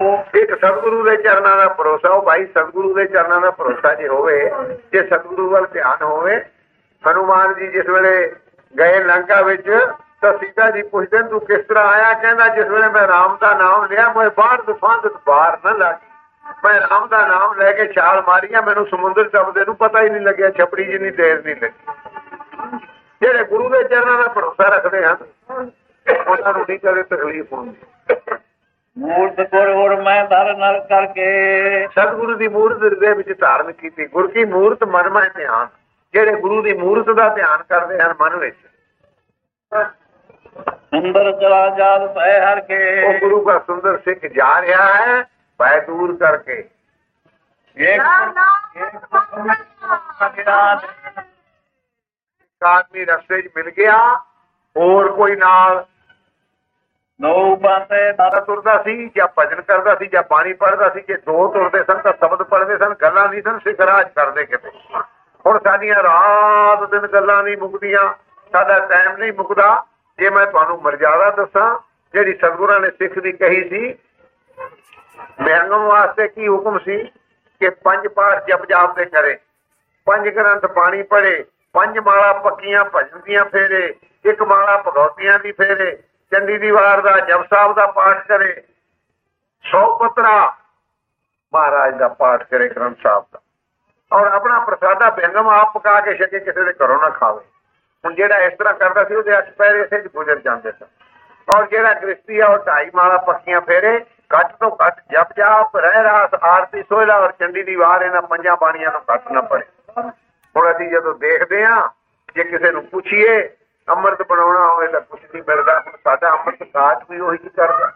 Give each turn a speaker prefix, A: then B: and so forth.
A: ਇੱਕ ਸਤਿਗੁਰੂ ਦੇ ਚਰਨਾਂ ਦਾ ਭਰੋਸਾ ਉਹ ਭਾਈ ਸਤਿਗੁਰੂ ਦੇ ਚਰਨਾਂ ਦਾ ਭਰੋਸਾ ਜੇ ਹੋਵੇ ਜੇ ਸਤਿਗੁਰੂ ਵੱਲ ਧਿਆਨ ਹੋਵੇ ਹਨੂਮਾਨ ਜੀ ਜਿਸ ਵੇਲੇ ਗਏ ਲੰਕਾ ਵਿੱਚ ਤਾਂ ਸੀਤਾ ਜੀ ਪੁੱਛਦੇ ਨੇ, ਤੂੰ ਕਿਸ ਤਰ੍ਹਾਂ ਆਇਆ? ਕਹਿੰਦਾ ਜਿਸ ਵੇਲੇ ਮੈਂ ਰਾਮ ਦਾ ਨਾਮ ਲਿਆ ਮੈਂ ਬਾਹਰ ਦਫਾਂਦ ਬਾਹਰ ਨਾ ਲੱਗੀ। ਮੈਂ ਰਾਮ ਦਾ ਨਾਮ ਲੈ ਕੇ ਛਾਲ ਮਾਰੀਆਂ ਮੈਨੂੰ ਸਮੁੰਦਰ ਟੱਪਦੇ ਨੂੰ ਪਤਾ ਹੀ ਨਹੀਂ ਲੱਗਿਆ ਛਪੜੀ ਜਿੰਨੀ ਦੇਰ ਨਹੀਂ ਲੱਗੀ। ਜਿਹੜੇ ਗੁਰੂ ਦੇ ਚਰਨਾਂ ਦਾ ਭਰੋਸਾ ਰੱਖਦੇ ਹਨ ਉਹਨਾਂ ਨੂੰ ਨਹੀਂ ਕਦੇ ਤਕਲੀਫ ਹੁੰਦੀ।
B: ਮੂਰਤ ਗੁਰ ਗੁਰ ਮੈਂ ਧਰ ਨਰ ਕਰਕੇ।
A: ਸਤਿਗੁਰੂ ਦੀ ਮੂਰਤ ਦੇ ਵਿੱਚ ਧਾਰਨ ਕੀਤੀ। ਗੁਰ ਕੀ ਮੂਰਤ ਮਨ ਮੈਂ ਧਿਆਨ। ਜਿਹੜੇ ਗੁਰੂ ਦੀ ਮੂਰਤ ਦਾ ਧਿਆਨ ਕਰਦੇ ਹਨ ਮਨ ਵਿੱਚ।
B: ਸੁੰਦਰ ਚਲਾ ਜਾਦ ਪੈ ਹਰ ਕੇ।
A: ਉਹ ਗੁਰੂ ਦਾ ਸੁੰਦਰ ਸਿੱਖ ਜਾ ਰਿਹਾ ਹੈ ਭੈ ਦੂਰ ਕਰਕੇ।
B: ਇੱਕ
A: ਇੱਕ ਆਦਮੀ ਰਸਤੇ 'ਚ ਮਿਲ ਗਿਆ ਹੋਰ ਕੋਈ ਨਾਲ
B: ਨੋ ਬਾਤੇ
A: ਸਾਰਾ ਤੁਰਦਾ ਸੀ, ਜਾਂ ਭਜਨ ਕਰਦਾ ਸੀ, ਜਾਂ ਬਾਣੀ ਪੜ੍ਹਦਾ ਸੀ, ਜੇ ਦੋ ਤੁਰਦੇ ਸਨ ਤਾਂ ਸ਼ਬਦ ਪੜ੍ਹਦੇ ਸਨ, ਗੱਲਾਂ ਨਹੀਂ ਸਨ ਸਿਖਰਾਜ ਕਰਦੇ ਕਿਤੇ। ਹੁਣ ਸਾਡੀਆਂ ਰਾਤ ਦਿਨ ਗੱਲਾਂ ਨਹੀਂ ਮੁੱਕਦੀਆਂ, ਸਾਡਾ ਟਾਈਮ ਨਹੀਂ ਮੁੱਕਦਾ। ਜੇ ਮੈਂ ਤੁਹਾਨੂੰ ਮਰਜ਼ਾਦਾ ਦੱਸਾਂ, ਜਿਹੜੀ ਸਤਿਗੁਰਾਂ ਨੇ ਸਿੱਖ ਦੀ ਕਹੀ ਸੀ ਬਿਆੰਗਮ ਵਾਸਤੇ ਕੀ ਹੁਕਮ ਸੀ? ਕਿ ਪੰਜ ਪਾਠ ਜਪ ਜਾਪ ਦੇ ਕਰੇ। ਪੰਜ ਗ੍ਰੰਥ ਬਾਣੀ ਪੜ੍ਹੇ, ਪੰਜ ਮਾਲਾ ਪੱਕੀਆਂ ਭਜਨ ਦੀਆਂ ਫੇਰੇ, ਇੱਕ ਮਾਲਾ ਭਗਵਤੀਆਂ ਦੀ ਫੇਰੇ ਚੰਡੀ ਦੀ ਵਾਰ ਦਾ, ਜਪ ਸਾਹਿਬ ਦਾ ਪਾਠ ਕਰੇ, ਸੌ ਪਤਰਾ ਮਹਾਰਾਜ ਦਾ ਪਾਠ ਕਰੇ ਗ੍ਰੰਥ ਸਾਹਿਬ ਦਾ। ਔਰ ਆਪਣਾ ਪ੍ਰਸਾਦਾ ਬਿਆੰਗਮ ਆਪ ਪਕਾ ਕੇ ਛਕੇ, ਕਿਸੇ ਦੇ ਘਰੋਂ ਨਾ ਖਾਵੇ। ਹੁਣ ਜਿਹੜਾ ਇਸ ਤਰ੍ਹਾਂ ਕਰਦਾ ਸੀ, ਉਹਦੇ ਅੱਠ ਪੈਰ ਇਸੇ 'ਚ ਗੁਜ਼ਰ ਜਾਂਦੇ ਸਨ। ਔਰ ਜਿਹੜਾ ਗ੍ਰਸਤੀ ਆ, ਉਹ ਢਾਈ ਮਾਲਾ ਪੱਕੀਆਂ ਫੇਰੇ, ਘੱਟ ਤੋਂ ਘੱਟ ਜਪ ਜਾਪ, ਰਹਿ ਰਾਸ, ਆਰਤੀ, ਸੋਹਿਲਾ, ਔਰ ਚੰਡੀ ਦੀ ਵਾਰ ਇਹਨਾਂ ਪੰਜਾਂ ਬਾਣੀਆਂ ਨੂੰ ਘੱਟ ਨਾ ਪੜੇ। ਹੁਣ ਅਸੀਂ ਜਦੋਂ ਦੇਖਦੇ ਆ ਜੇ ਕਿਸੇ ਨੂੰ ਪੁੱਛੀਏ ਅੰਮ੍ਰਿਤ ਬਣਾਉਣਾ ਹੋਵੇ ਤਾਂ ਕੁਛ ਨਹੀਂ ਮਿਲਦਾ। ਹੁਣ ਸਾਡਾ ਅੰਮ੍ਰਿਤ ਕਾਜ ਵੀ ਉਹੀ ਕਰਦਾ।